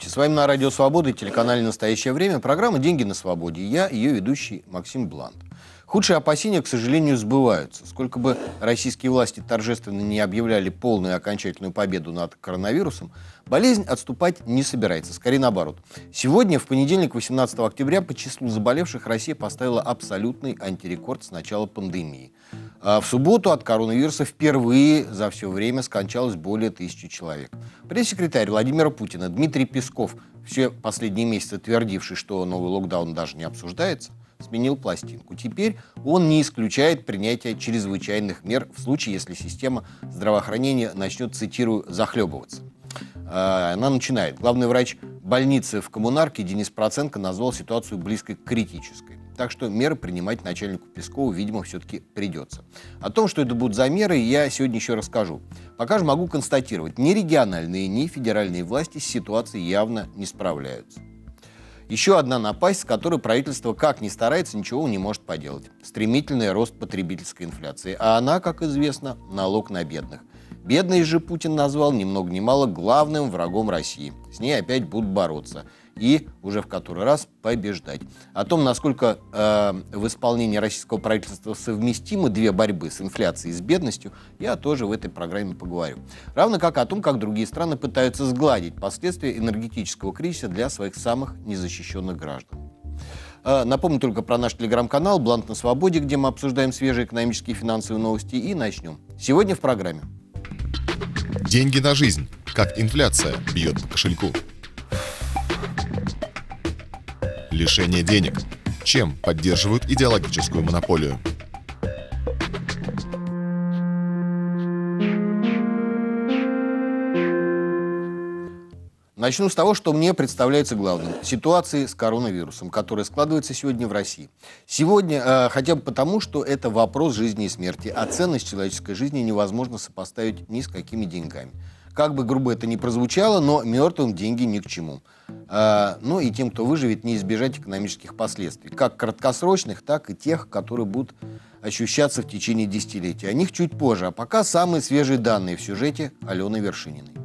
Здравствуйте. С вами на Радио Свобода и телеканале «Настоящее время» программа «Деньги на свободе». Я, ее ведущий Максим Блант. Худшие опасения, к сожалению, сбываются. Сколько бы российские власти торжественно не объявляли полную и окончательную победу над коронавирусом, болезнь отступать не собирается. Скорее наоборот. Сегодня, в понедельник, 18 октября, по числу заболевших Россия поставила абсолютный антирекорд с начала пандемии. А в субботу от коронавируса впервые за все время скончалось более тысячи человек. Пресс-секретарь Владимира Путина Дмитрий Песков, все последние месяцы твердивший, что новый локдаун даже не обсуждается, сменил пластинку. Теперь он не исключает принятие чрезвычайных мер в случае, если система здравоохранения начнет, цитирую, захлебываться. А, она начинает. Главный врач больницы в коммунарке Денис Проценко назвал ситуацию близкой к критической. Так что меры принимать начальнику Пескову, видимо, все-таки придется. О том, что это будут за меры, я сегодня еще расскажу. Пока же могу констатировать, ни региональные, ни федеральные власти с ситуацией явно не справляются. Еще одна напасть, с которой правительство как ни старается, ничего не может поделать. Стремительный рост потребительской инфляции. А она, как известно, налог на бедных. Бедность же Путин назвал ни много ни мало главным врагом России. С ней опять будут бороться и уже в который раз побеждать. О том, насколько э, в исполнении российского правительства совместимы две борьбы с инфляцией и с бедностью, я тоже в этой программе поговорю. Равно как о том, как другие страны пытаются сгладить последствия энергетического кризиса для своих самых незащищенных граждан. Э, напомню только про наш телеграм-канал «Блант на свободе», где мы обсуждаем свежие экономические и финансовые новости. И начнем. Сегодня в программе. Деньги на жизнь. Как инфляция бьет по кошельку. Лишение денег, чем поддерживают идеологическую монополию. Начну с того, что мне представляется главным. Ситуации с коронавирусом, которая складывается сегодня в России. Сегодня, э, хотя бы потому, что это вопрос жизни и смерти, а ценность человеческой жизни невозможно сопоставить ни с какими деньгами. Как бы грубо это ни прозвучало, но мертвым деньги ни к чему. А, ну и тем, кто выживет, не избежать экономических последствий. Как краткосрочных, так и тех, которые будут ощущаться в течение десятилетий. О них чуть позже. А пока самые свежие данные в сюжете Алены Вершининой.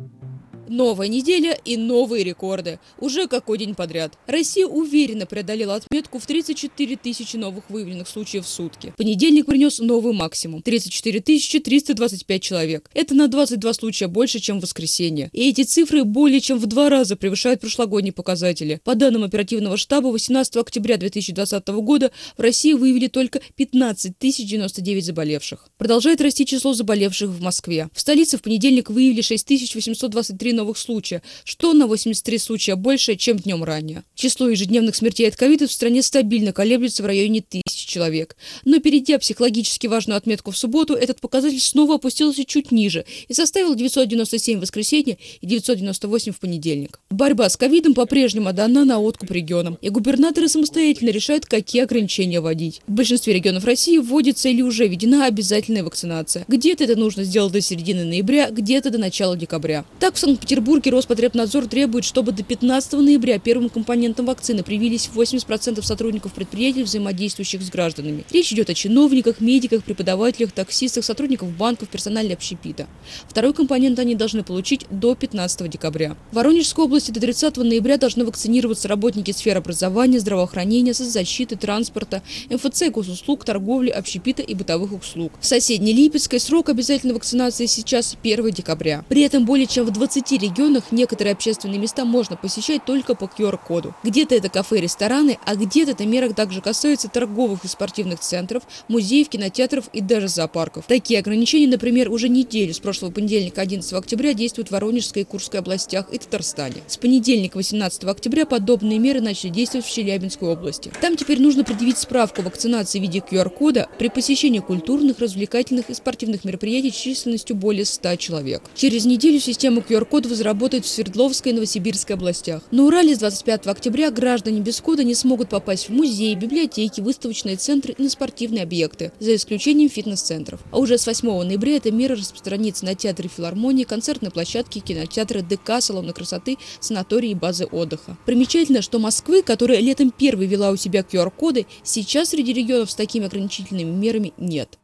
Новая неделя и новые рекорды. Уже какой день подряд. Россия уверенно преодолела отметку в 34 тысячи новых выявленных случаев в сутки. Понедельник принес новый максимум – 34 325 человек. Это на 22 случая больше, чем в воскресенье. И эти цифры более чем в два раза превышают прошлогодние показатели. По данным оперативного штаба, 18 октября 2020 года в России выявили только 15 099 заболевших. Продолжает расти число заболевших в Москве. В столице в понедельник выявили 6 823 новых случая, что на 83 случая больше, чем днем ранее. Число ежедневных смертей от ковида в стране стабильно колеблется в районе тысячи человек. Но перейдя психологически важную отметку в субботу, этот показатель снова опустился чуть ниже и составил 997 в воскресенье и 998 в понедельник. Борьба с ковидом по-прежнему отдана на откуп регионам, и губернаторы самостоятельно решают, какие ограничения вводить. В большинстве регионов России вводится или уже введена обязательная вакцинация. Где-то это нужно сделать до середины ноября, где-то до начала декабря. Так в санкт Санкт-Петербурге Роспотребнадзор требует, чтобы до 15 ноября первым компонентом вакцины привились 80% сотрудников предприятий, взаимодействующих с гражданами. Речь идет о чиновниках, медиках, преподавателях, таксистах, сотрудников банков, персонале общепита. Второй компонент они должны получить до 15 декабря. В Воронежской области до 30 ноября должны вакцинироваться работники сфер образования, здравоохранения, соцзащиты, транспорта, МФЦ, госуслуг, торговли, общепита и бытовых услуг. В соседней Липецкой срок обязательной вакцинации сейчас 1 декабря. При этом более чем в 20 регионах некоторые общественные места можно посещать только по QR-коду. Где-то это кафе, рестораны, а где-то эта мера также касается торговых и спортивных центров, музеев, кинотеатров и даже зоопарков. Такие ограничения, например, уже неделю с прошлого понедельника 11 октября действуют в Воронежской и Курской областях и Татарстане. С понедельника 18 октября подобные меры начали действовать в Челябинской области. Там теперь нужно предъявить справку о вакцинации в виде QR-кода при посещении культурных, развлекательных и спортивных мероприятий численностью более 100 человек. Через неделю система QR-кодов заработает в Свердловской и Новосибирской областях. На Урале с 25 октября граждане без кода не смогут попасть в музеи, библиотеки, выставочные центры и на спортивные объекты, за исключением фитнес-центров. А уже с 8 ноября эта мера распространится на театры филармонии, концертные площадки, кинотеатры, ДК, салоны красоты, санатории и базы отдыха. Примечательно, что Москвы, которая летом первой вела у себя QR-коды, сейчас среди регионов с такими ограничительными мерами нет.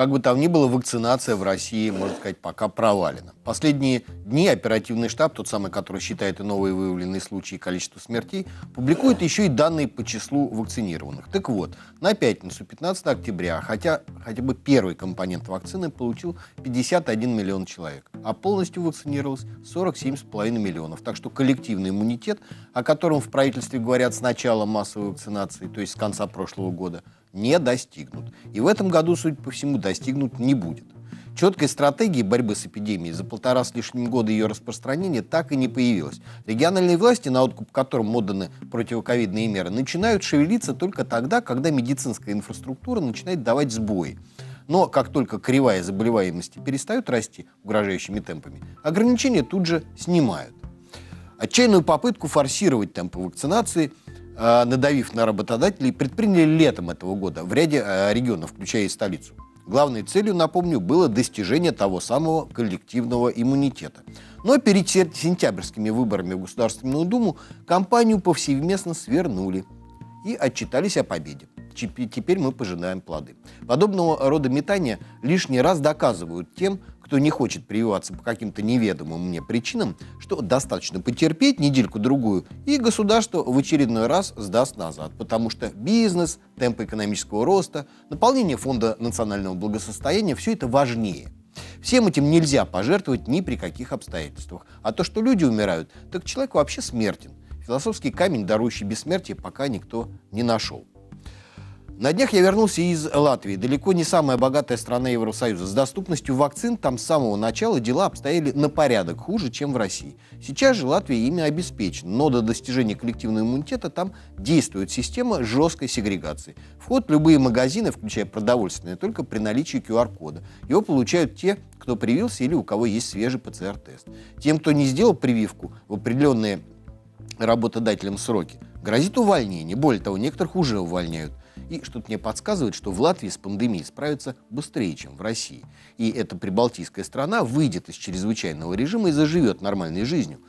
Как бы там ни было, вакцинация в России, можно сказать, пока провалена. Последние дни оперативный штаб, тот самый, который считает и новые выявленные случаи и количество смертей, публикует еще и данные по числу вакцинированных. Так вот, на пятницу, 15 октября, хотя хотя бы первый компонент вакцины получил 51 миллион человек, а полностью вакцинировалось 47,5 миллионов. Так что коллективный иммунитет, о котором в правительстве говорят с начала массовой вакцинации, то есть с конца прошлого года, не достигнут. И в этом году, судя по всему, достигнут не будет. Четкой стратегии борьбы с эпидемией за полтора с лишним года ее распространения так и не появилось. Региональные власти, на откуп которым отданы противоковидные меры, начинают шевелиться только тогда, когда медицинская инфраструктура начинает давать сбои. Но как только кривая заболеваемости перестает расти угрожающими темпами, ограничения тут же снимают. Отчаянную попытку форсировать темпы вакцинации – надавив на работодателей, предприняли летом этого года в ряде э, регионов, включая и столицу. Главной целью, напомню, было достижение того самого коллективного иммунитета. Но перед сентябрьскими выборами в Государственную Думу кампанию повсеместно свернули и отчитались о победе. Теперь мы пожинаем плоды. Подобного рода метания лишний раз доказывают тем, кто не хочет прививаться по каким-то неведомым мне причинам, что достаточно потерпеть недельку-другую, и государство в очередной раз сдаст назад, потому что бизнес, темпы экономического роста, наполнение фонда национального благосостояния – все это важнее. Всем этим нельзя пожертвовать ни при каких обстоятельствах. А то, что люди умирают, так человек вообще смертен. Философский камень, дарующий бессмертие, пока никто не нашел. На днях я вернулся из Латвии, далеко не самая богатая страна Евросоюза. С доступностью вакцин там с самого начала дела обстояли на порядок хуже, чем в России. Сейчас же Латвия ими обеспечена, но до достижения коллективного иммунитета там действует система жесткой сегрегации. Вход в любые магазины, включая продовольственные, только при наличии QR-кода. Его получают те, кто привился или у кого есть свежий ПЦР-тест. Тем, кто не сделал прививку в определенные работодателям сроки, грозит увольнение. Более того, некоторых уже увольняют. И что-то мне подсказывает, что в Латвии с пандемией справится быстрее, чем в России. И эта прибалтийская страна выйдет из чрезвычайного режима и заживет нормальной жизнью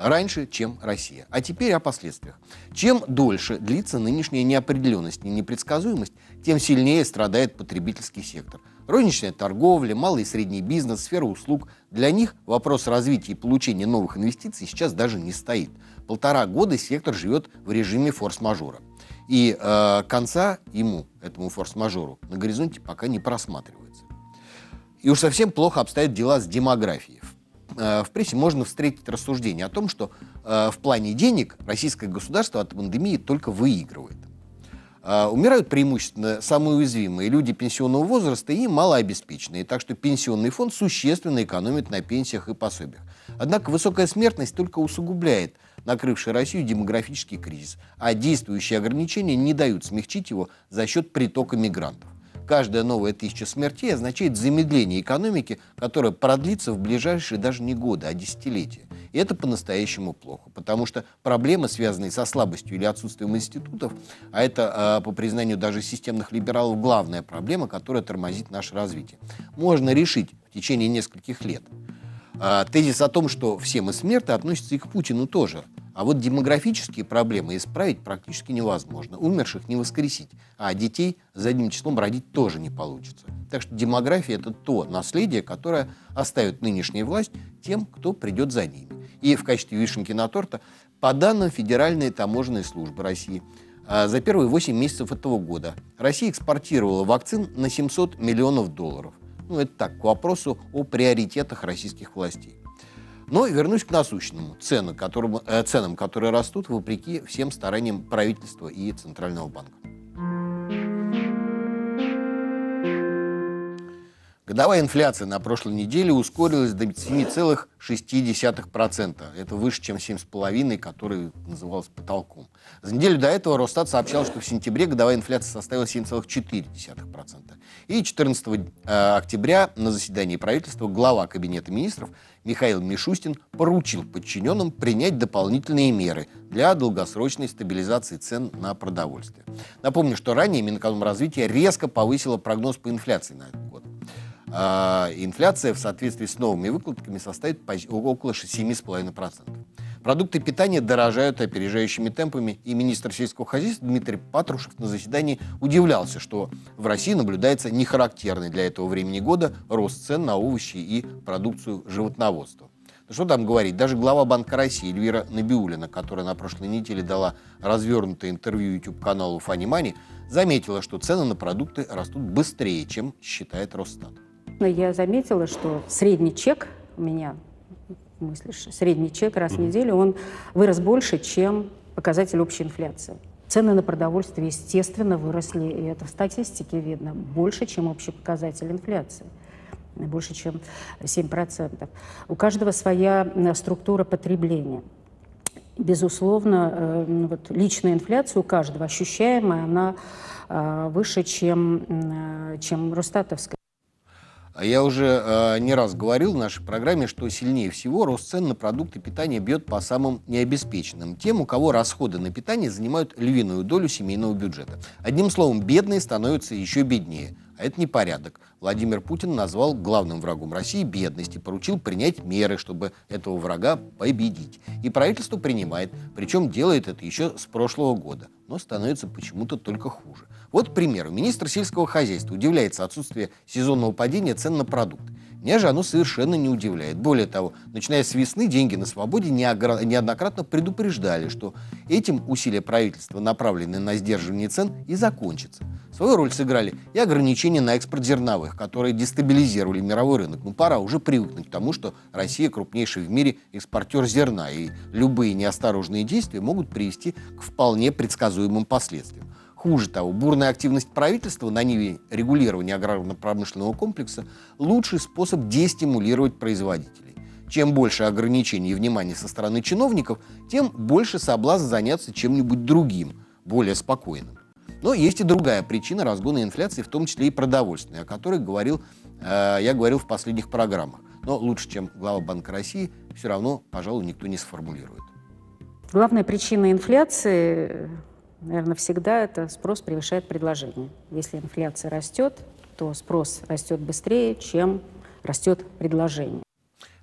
раньше, чем Россия. А теперь о последствиях. Чем дольше длится нынешняя неопределенность и непредсказуемость, тем сильнее страдает потребительский сектор. Розничная торговля, малый и средний бизнес, сфера услуг. Для них вопрос развития и получения новых инвестиций сейчас даже не стоит. Полтора года сектор живет в режиме форс-мажора. И э, конца ему, этому форс-мажору, на горизонте пока не просматривается. И уж совсем плохо обстоят дела с демографией. Э, в прессе можно встретить рассуждение о том, что э, в плане денег российское государство от пандемии только выигрывает. Э, умирают преимущественно самые уязвимые люди пенсионного возраста и малообеспеченные, так что пенсионный фонд существенно экономит на пенсиях и пособиях. Однако высокая смертность только усугубляет – накрывший Россию демографический кризис, а действующие ограничения не дают смягчить его за счет притока мигрантов. Каждая новая тысяча смертей означает замедление экономики, которое продлится в ближайшие даже не годы, а десятилетия. И это по-настоящему плохо, потому что проблемы, связанные со слабостью или отсутствием институтов, а это, а, по признанию даже системных либералов, главная проблема, которая тормозит наше развитие, можно решить в течение нескольких лет. А, тезис о том, что все мы смерты, относится и к Путину тоже. А вот демографические проблемы исправить практически невозможно. Умерших не воскресить, а детей задним числом родить тоже не получится. Так что демография – это то наследие, которое оставит нынешняя власть тем, кто придет за ними. И в качестве вишенки на торта, по данным Федеральной таможенной службы России, а, за первые 8 месяцев этого года Россия экспортировала вакцин на 700 миллионов долларов. Ну, это так, к вопросу о приоритетах российских властей. Но вернусь к насущному. Цены, которым, э, ценам, которые растут вопреки всем стараниям правительства и Центрального банка. Годовая инфляция на прошлой неделе ускорилась до 7,6%. Это выше, чем 7,5%, который назывался потолком. За неделю до этого Росстат сообщал, что в сентябре годовая инфляция составила 7,4%. И 14 э, октября на заседании правительства глава Кабинета министров Михаил Мишустин поручил подчиненным принять дополнительные меры для долгосрочной стабилизации цен на продовольствие. Напомню, что ранее Минэкономразвитие резко повысило прогноз по инфляции на этот год. А, инфляция в соответствии с новыми выкладками составит около 7,5%. Продукты питания дорожают опережающими темпами, и министр сельского хозяйства Дмитрий Патрушев на заседании удивлялся, что в России наблюдается нехарактерный для этого времени года рост цен на овощи и продукцию животноводства. Ну что там говорить, даже глава Банка России Эльвира Набиулина, которая на прошлой неделе дала развернутое интервью YouTube-каналу Фани Мани, заметила, что цены на продукты растут быстрее, чем считает Росстат. Я заметила, что средний чек у меня, мыслишь, средний чек раз в неделю, он вырос больше, чем показатель общей инфляции. Цены на продовольствие, естественно, выросли, и это в статистике видно, больше, чем общий показатель инфляции больше, чем 7%. У каждого своя структура потребления. Безусловно, э, ну вот личная инфляция у каждого ощущаемая, она э, выше, чем, э, чем Росстатовская. А я уже э, не раз говорил в нашей программе, что сильнее всего рост цен на продукты питания бьет по самым необеспеченным, тем, у кого расходы на питание занимают львиную долю семейного бюджета. Одним словом, бедные становятся еще беднее. А это непорядок. Владимир Путин назвал главным врагом России бедность и поручил принять меры, чтобы этого врага победить. И правительство принимает, причем делает это еще с прошлого года, но становится почему-то только хуже. Вот, к примеру, министр сельского хозяйства удивляется отсутствию сезонного падения цен на продукты. Меня же оно совершенно не удивляет. Более того, начиная с весны, деньги на свободе неоднократно предупреждали, что этим усилия правительства, направленные на сдерживание цен, и закончатся. Свою роль сыграли и ограничения на экспорт зерновых, которые дестабилизировали мировой рынок. Ну, пора уже привыкнуть к тому, что Россия крупнейший в мире экспортер зерна, и любые неосторожные действия могут привести к вполне предсказуемым последствиям. Хуже того, бурная активность правительства на ниве регулирования аграрно-промышленного комплекса – лучший способ дестимулировать производителей. Чем больше ограничений и внимания со стороны чиновников, тем больше соблазн заняться чем-нибудь другим, более спокойным. Но есть и другая причина разгона инфляции, в том числе и продовольственной, о которой говорил, э, я говорил в последних программах. Но лучше, чем глава Банка России, все равно, пожалуй, никто не сформулирует. Главная причина инфляции наверное, всегда это спрос превышает предложение. Если инфляция растет, то спрос растет быстрее, чем растет предложение.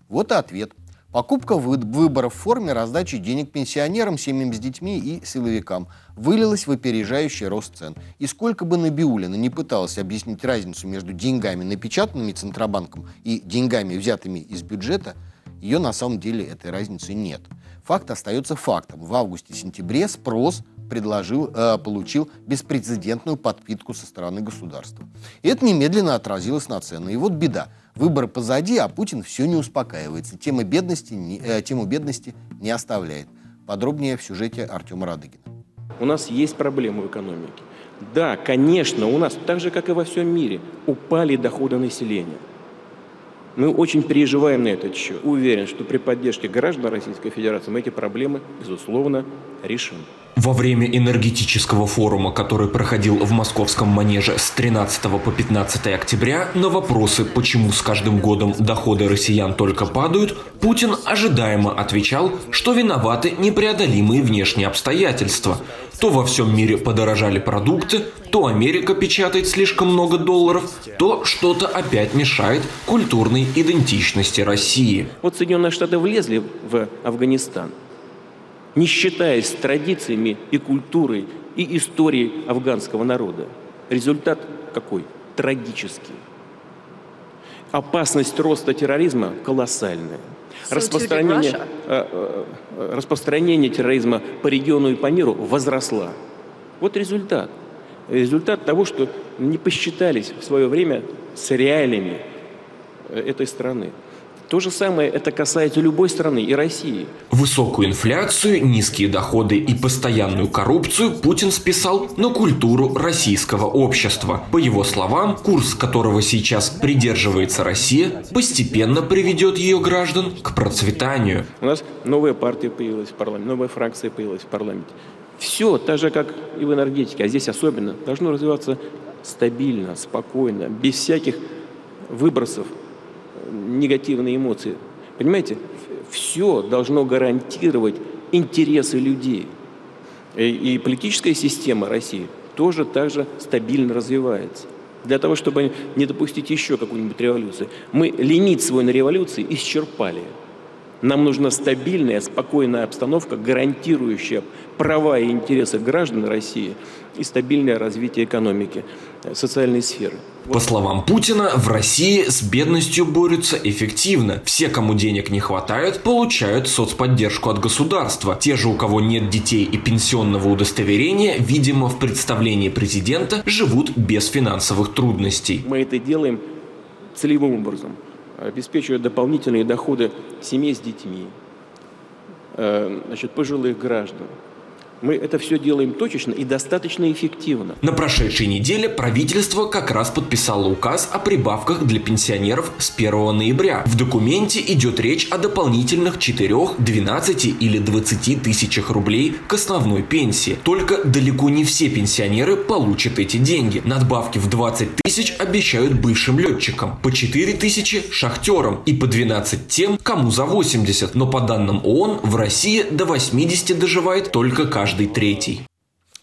Вот и ответ. Покупка выборов в форме раздачи денег пенсионерам, семьям с детьми и силовикам вылилась в опережающий рост цен. И сколько бы Набиулина не пыталась объяснить разницу между деньгами, напечатанными Центробанком, и деньгами, взятыми из бюджета, ее на самом деле этой разницы нет. Факт остается фактом. В августе-сентябре спрос предложил, э, получил беспрецедентную подпитку со стороны государства. И это немедленно отразилось на цены. И вот беда. Выборы позади, а Путин все не успокаивается. Тема бедности, не, э, тему бедности не оставляет. Подробнее в сюжете Артема Радыгина. У нас есть проблемы в экономике. Да, конечно, у нас, так же, как и во всем мире, упали доходы населения. Мы очень переживаем на этот счет. Уверен, что при поддержке граждан Российской Федерации мы эти проблемы, безусловно, решим. Во время энергетического форума, который проходил в московском манеже с 13 по 15 октября, на вопросы, почему с каждым годом доходы россиян только падают, Путин ожидаемо отвечал, что виноваты непреодолимые внешние обстоятельства. То во всем мире подорожали продукты, то Америка печатает слишком много долларов, то что-то опять мешает культурной идентичности России. Вот Соединенные Штаты влезли в Афганистан – не считаясь традициями и культурой и историей афганского народа. Результат какой? Трагический. Опасность роста терроризма колоссальная. Распространение, э, э, распространение терроризма по региону и по миру возросла. Вот результат. Результат того, что не посчитались в свое время с реалиями э, этой страны. То же самое это касается любой страны и России. Высокую инфляцию, низкие доходы и постоянную коррупцию Путин списал на культуру российского общества. По его словам, курс которого сейчас придерживается Россия, постепенно приведет ее граждан к процветанию. У нас новая партия появилась в парламенте, новая фракция появилась в парламенте. Все, так же, как и в энергетике, а здесь особенно, должно развиваться стабильно, спокойно, без всяких выбросов негативные эмоции. Понимаете, все должно гарантировать интересы людей. И политическая система России тоже так же стабильно развивается. Для того, чтобы не допустить еще какую-нибудь революцию. Мы лимит свой на революции исчерпали. Нам нужна стабильная, спокойная обстановка, гарантирующая права и интересы граждан России и стабильное развитие экономики, э, социальной сферы. По словам Путина, в России с бедностью борются эффективно. Все, кому денег не хватает, получают соцподдержку от государства. Те же, у кого нет детей и пенсионного удостоверения, видимо, в представлении президента живут без финансовых трудностей. Мы это делаем целевым образом, обеспечивая дополнительные доходы семей с детьми, э, значит, пожилых граждан, мы это все делаем точечно и достаточно эффективно. На прошедшей неделе правительство как раз подписало указ о прибавках для пенсионеров с 1 ноября. В документе идет речь о дополнительных 4, 12 или 20 тысячах рублей к основной пенсии. Только далеко не все пенсионеры получат эти деньги. Надбавки в 20 тысяч обещают бывшим летчикам, по 4 тысячи шахтерам и по 12 тем, кому за 80. Но по данным ООН в России до 80 доживает только каждый каждый третий.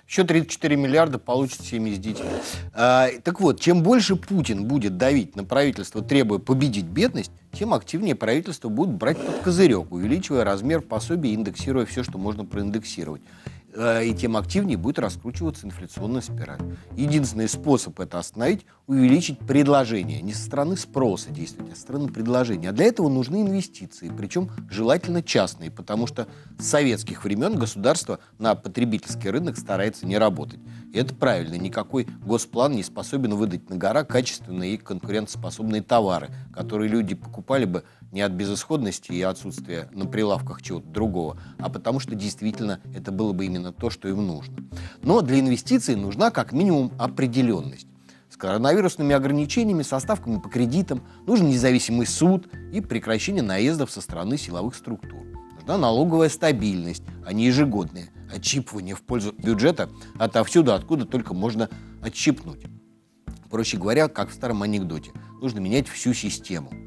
Еще 34 миллиарда получат семьи с детьми. А, так вот, чем больше Путин будет давить на правительство, требуя победить бедность, тем активнее правительство будет брать под козырек, увеличивая размер пособий, индексируя все, что можно проиндексировать. Э, и тем активнее будет раскручиваться инфляционная спираль. Единственный способ это остановить – увеличить предложение. Не со стороны спроса действовать, а со стороны предложения. А для этого нужны инвестиции, причем желательно частные, потому что с советских времен государство на потребительский рынок старается не работать. И это правильно. Никакой госплан не способен выдать на гора качественные и конкурентоспособные товары, которые люди покупали бы не от безысходности и отсутствия на прилавках чего-то другого, а потому что действительно это было бы именно то, что им нужно. Но для инвестиций нужна как минимум определенность. С коронавирусными ограничениями, со ставками по кредитам нужен независимый суд и прекращение наездов со стороны силовых структур. Нужна налоговая стабильность, а не ежегодное отщипывание в пользу бюджета отовсюду, откуда только можно отщипнуть. Проще говоря, как в старом анекдоте, нужно менять всю систему –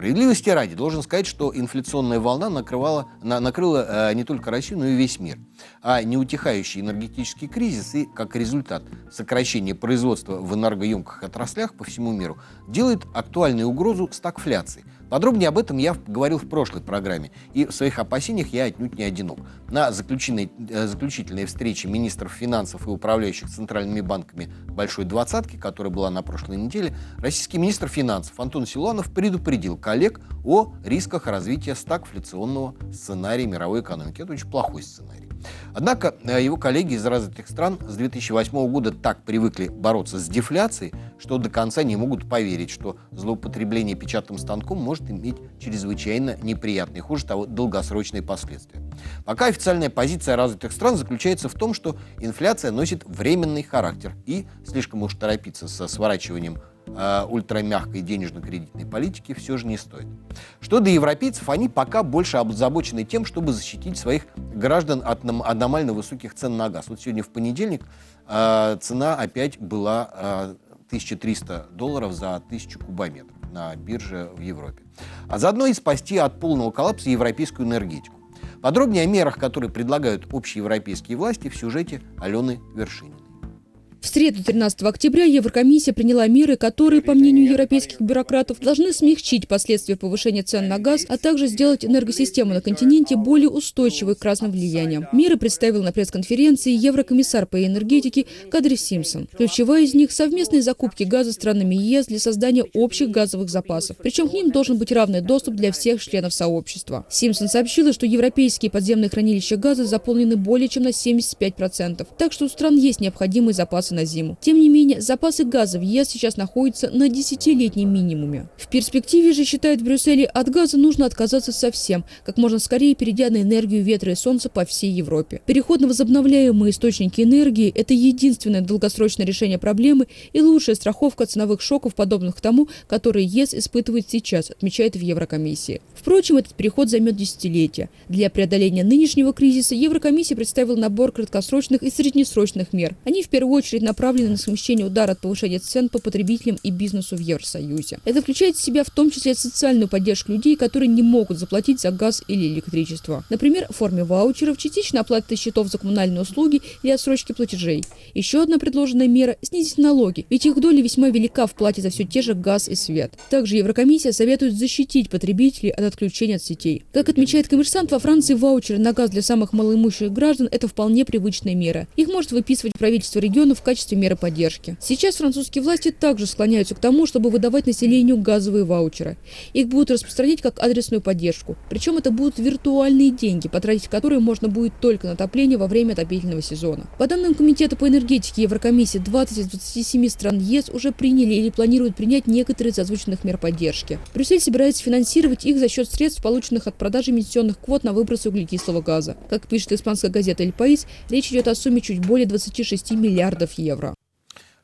Справедливости ради, должен сказать, что инфляционная волна накрывала, на, накрыла э, не только Россию, но и весь мир. А неутихающий энергетический кризис и, как результат, сокращение производства в энергоемких отраслях по всему миру делает актуальной угрозу стагфляции – Подробнее об этом я говорил в прошлой программе, и в своих опасениях я отнюдь не одинок. На э, заключительной встрече министров финансов и управляющих центральными банками Большой Двадцатки, которая была на прошлой неделе, российский министр финансов Антон Силуанов предупредил коллег о рисках развития стагфляционного сценария мировой экономики. Это очень плохой сценарий. Однако э, его коллеги из развитых стран с 2008 года так привыкли бороться с дефляцией, что до конца не могут поверить, что злоупотребление печатным станком может иметь чрезвычайно неприятные, хуже того, долгосрочные последствия. Пока официальная позиция развитых стран заключается в том, что инфляция носит временный характер и слишком уж торопиться со сворачиванием э, ультрамягкой денежно-кредитной политики все же не стоит. Что до европейцев, они пока больше озабочены тем, чтобы защитить своих граждан от аномально высоких цен на газ. Вот сегодня в понедельник э, цена опять была э, 1300 долларов за 1000 кубометров на бирже в Европе. А заодно и спасти от полного коллапса европейскую энергетику. Подробнее о мерах, которые предлагают общеевропейские власти в сюжете Алены Вершининой. В среду 13 октября Еврокомиссия приняла меры, которые, по мнению европейских бюрократов, должны смягчить последствия повышения цен на газ, а также сделать энергосистему на континенте более устойчивой к разным влияниям. Меры представил на пресс-конференции еврокомиссар по энергетике Кадри Симпсон. Ключевая из них – совместные закупки газа странами ЕС для создания общих газовых запасов. Причем к ним должен быть равный доступ для всех членов сообщества. Симпсон сообщила, что европейские подземные хранилища газа заполнены более чем на 75%. Так что у стран есть необходимые запасы запасы на зиму. Тем не менее, запасы газа в ЕС сейчас находятся на десятилетнем минимуме. В перспективе же, считают в Брюсселе, от газа нужно отказаться совсем, как можно скорее перейдя на энергию ветра и солнца по всей Европе. Переход на возобновляемые источники энергии – это единственное долгосрочное решение проблемы и лучшая страховка ценовых шоков, подобных тому, которые ЕС испытывает сейчас, отмечает в Еврокомиссии. Впрочем, этот переход займет десятилетия. Для преодоления нынешнего кризиса Еврокомиссия представила набор краткосрочных и среднесрочных мер. Они в первую очередь перенаправлены на смещение удара от повышения цен по потребителям и бизнесу в Евросоюзе. Это включает в себя в том числе социальную поддержку людей, которые не могут заплатить за газ или электричество. Например, в форме ваучеров, частично оплаты счетов за коммунальные услуги или отсрочки платежей. Еще одна предложенная мера – снизить налоги, ведь их доля весьма велика в плате за все те же газ и свет. Также Еврокомиссия советует защитить потребителей от отключения от сетей. Как отмечает коммерсант, во Франции ваучеры на газ для самых малоимущих граждан – это вполне привычная мера. Их может выписывать правительство региона в качестве меры поддержки. Сейчас французские власти также склоняются к тому, чтобы выдавать населению газовые ваучеры. Их будут распространять как адресную поддержку. Причем это будут виртуальные деньги, потратить которые можно будет только на отопление во время отопительного сезона. По данным Комитета по энергетике Еврокомиссии, 20 из 27 стран ЕС уже приняли или планируют принять некоторые из озвученных мер поддержки. Брюссель собирается финансировать их за счет средств, полученных от продажи эмиссионных квот на выбросы углекислого газа. Как пишет испанская газета «Эль Паис», речь идет о сумме чуть более 26 миллиардов евро.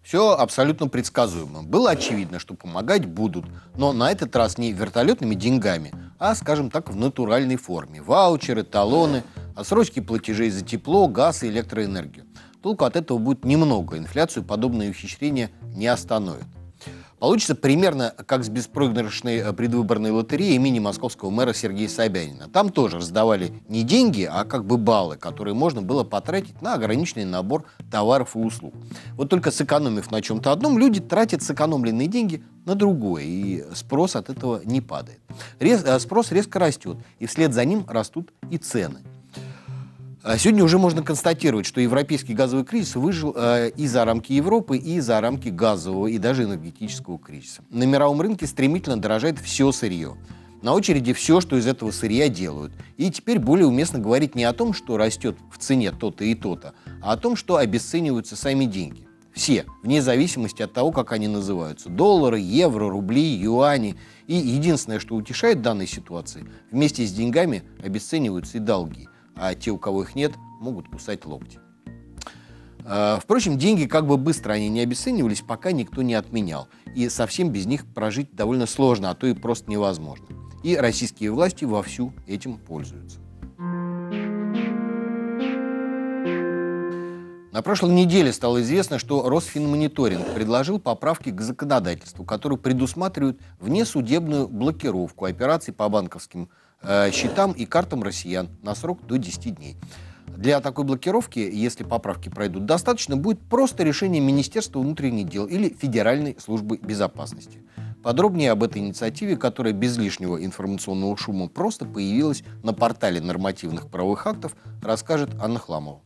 Все абсолютно предсказуемо. Было очевидно, что помогать будут, но на этот раз не вертолетными деньгами, а, скажем так, в натуральной форме. Ваучеры, талоны, отсрочки платежей за тепло, газ и электроэнергию. Толку от этого будет немного, инфляцию подобные ухищрения не остановят. Получится примерно как с беспроигрышной э, предвыборной лотереей имени московского мэра Сергея Собянина. Там тоже раздавали не деньги, а как бы баллы, которые можно было потратить на ограниченный набор товаров и услуг. Вот только сэкономив на чем-то одном, люди тратят сэкономленные деньги на другое, и спрос от этого не падает. Рез, э, спрос резко растет, и вслед за ним растут и цены – сегодня уже можно констатировать, что европейский газовый кризис выжил э, и за рамки Европы, и за рамки газового, и даже энергетического кризиса. На мировом рынке стремительно дорожает все сырье. На очереди все, что из этого сырья делают. И теперь более уместно говорить не о том, что растет в цене то-то и то-то, а о том, что обесцениваются сами деньги. Все, вне зависимости от того, как они называются. Доллары, евро, рубли, юани. И единственное, что утешает данной ситуации, вместе с деньгами обесцениваются и долги – а те, у кого их нет, могут кусать локти. А, впрочем, деньги как бы быстро они не обесценивались, пока никто не отменял. И совсем без них прожить довольно сложно, а то и просто невозможно. И российские власти вовсю этим пользуются. На прошлой неделе стало известно, что Росфинмониторинг предложил поправки к законодательству, которые предусматривают внесудебную блокировку операций по банковским Э, счетам и картам россиян на срок до 10 дней. Для такой блокировки, если поправки пройдут, достаточно будет просто решение Министерства внутренних дел или Федеральной службы безопасности. Подробнее об этой инициативе, которая без лишнего информационного шума просто появилась на портале нормативных правовых актов, расскажет Анна Хламова.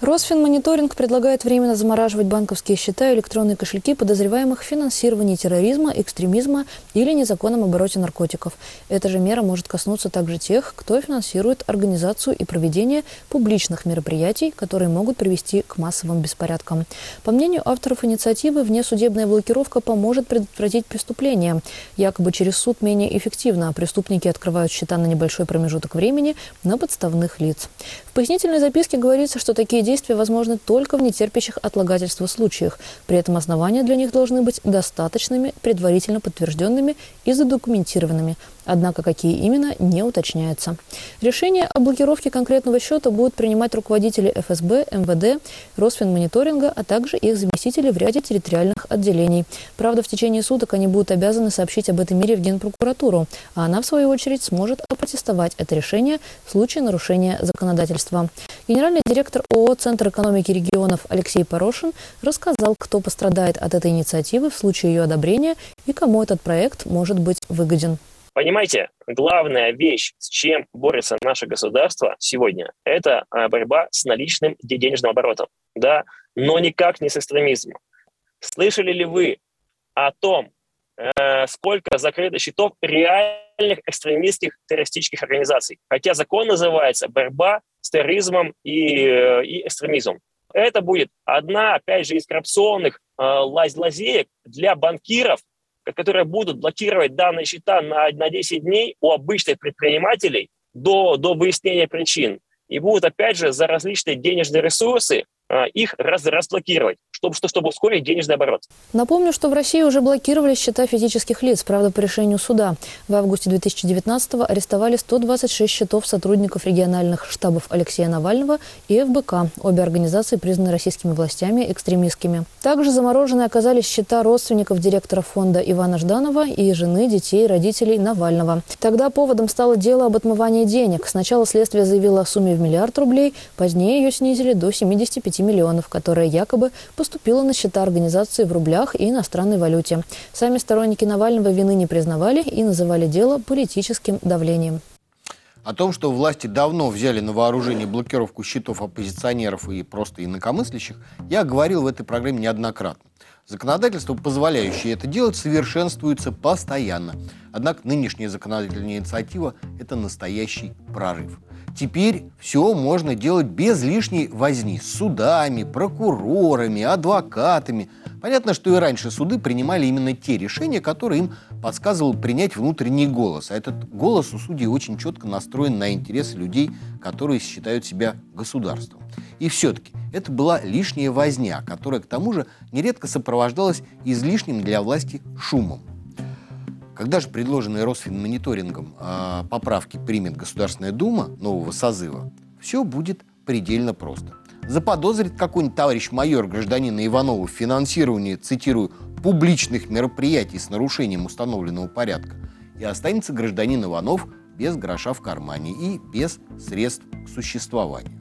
Росфинмониторинг предлагает временно замораживать банковские счета и электронные кошельки подозреваемых в финансировании терроризма, экстремизма или незаконном обороте наркотиков. Эта же мера может коснуться также тех, кто финансирует организацию и проведение публичных мероприятий, которые могут привести к массовым беспорядкам. По мнению авторов инициативы, внесудебная блокировка поможет предотвратить преступления. Якобы через суд менее эффективно, а преступники открывают счета на небольшой промежуток времени на подставных лиц. В пояснительной записке говорится, что такие действия возможны только в нетерпящих отлагательства случаях. При этом основания для них должны быть достаточными, предварительно подтвержденными и задокументированными. Однако какие именно, не уточняется. Решение о блокировке конкретного счета будут принимать руководители ФСБ, МВД, Росфинмониторинга, а также их заместители в ряде территориальных отделений. Правда, в течение суток они будут обязаны сообщить об этой мере в Генпрокуратуру, а она, в свою очередь, сможет опротестовать это решение в случае нарушения законодательства. Генеральный директор ООО «Центр экономики регионов» Алексей Порошин рассказал, кто пострадает от этой инициативы в случае ее одобрения и кому этот проект может быть выгоден. Понимаете, главная вещь, с чем борется наше государство сегодня, это а, борьба с наличным денежным оборотом, да, но никак не с экстремизмом. Слышали ли вы о том, э, сколько закрыто счетов реальных экстремистских террористических организаций? Хотя закон называется «Борьба с терроризмом и, э, и экстремизмом». Это будет одна, опять же, из коррупционных э, лазеек для банкиров, которые будут блокировать данные счета на, на 10 дней у обычных предпринимателей до, до выяснения причин. И будут, опять же, за различные денежные ресурсы э, их раз, разблокировать. Чтобы, чтобы ускорить денежный оборот. Напомню, что в России уже блокировали счета физических лиц, правда, по решению суда. В августе 2019-го арестовали 126 счетов сотрудников региональных штабов Алексея Навального и ФБК. Обе организации признаны российскими властями экстремистскими. Также заморожены оказались счета родственников директора фонда Ивана Жданова и жены, детей, родителей Навального. Тогда поводом стало дело об отмывании денег. Сначала следствие заявило о сумме в миллиард рублей, позднее ее снизили до 75 миллионов, которая якобы поступила на счета организации в рублях и иностранной валюте. Сами сторонники Навального вины не признавали и называли дело политическим давлением. О том, что власти давно взяли на вооружение блокировку счетов оппозиционеров и просто инакомыслящих, я говорил в этой программе неоднократно. Законодательство, позволяющее это делать, совершенствуется постоянно. Однако нынешняя законодательная инициатива – это настоящий прорыв. Теперь все можно делать без лишней возни с судами, прокурорами, адвокатами. Понятно, что и раньше суды принимали именно те решения, которые им подсказывал принять внутренний голос. А этот голос у судей очень четко настроен на интересы людей, которые считают себя государством. И все-таки это была лишняя возня, которая к тому же нередко сопровождалась излишним для власти шумом. Когда же предложенные Росфинмониторингом э, поправки примет Государственная Дума нового созыва, все будет предельно просто. Заподозрит какой-нибудь товарищ майор гражданина Иванова в финансировании, цитирую, публичных мероприятий с нарушением установленного порядка, и останется гражданин Иванов без гроша в кармане и без средств к существованию.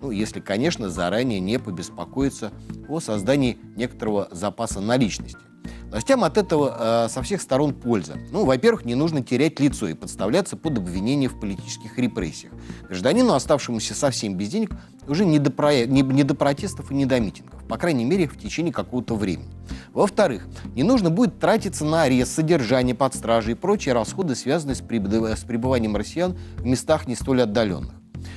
Ну, если, конечно, заранее не побеспокоиться о создании некоторого запаса наличности. Властям от этого э, со всех сторон польза. Ну, во-первых, не нужно терять лицо и подставляться под обвинение в политических репрессиях. Гражданину, оставшемуся совсем без денег, уже не до, про... не, не до протестов и не до митингов. По крайней мере, в течение какого-то времени. Во-вторых, не нужно будет тратиться на арест, содержание под стражей и прочие расходы, связанные с, прибыв... с пребыванием россиян в местах не столь отдаленных.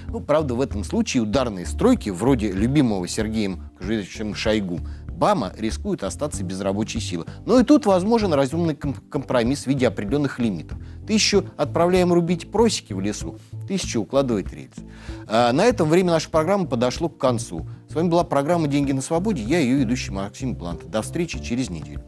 Ну, правда, в этом случае ударные стройки, вроде любимого Сергеем Кожевичем Шойгу, БАМа рискует остаться без рабочей силы. Но и тут возможен разумный компромисс в виде определенных лимитов. Тысячу отправляем рубить просеки в лесу, тысячу укладывать рельсы. А на этом время нашей программы подошло к концу. С вами была программа «Деньги на свободе». Я ее ведущий Максим Блант. До встречи через неделю.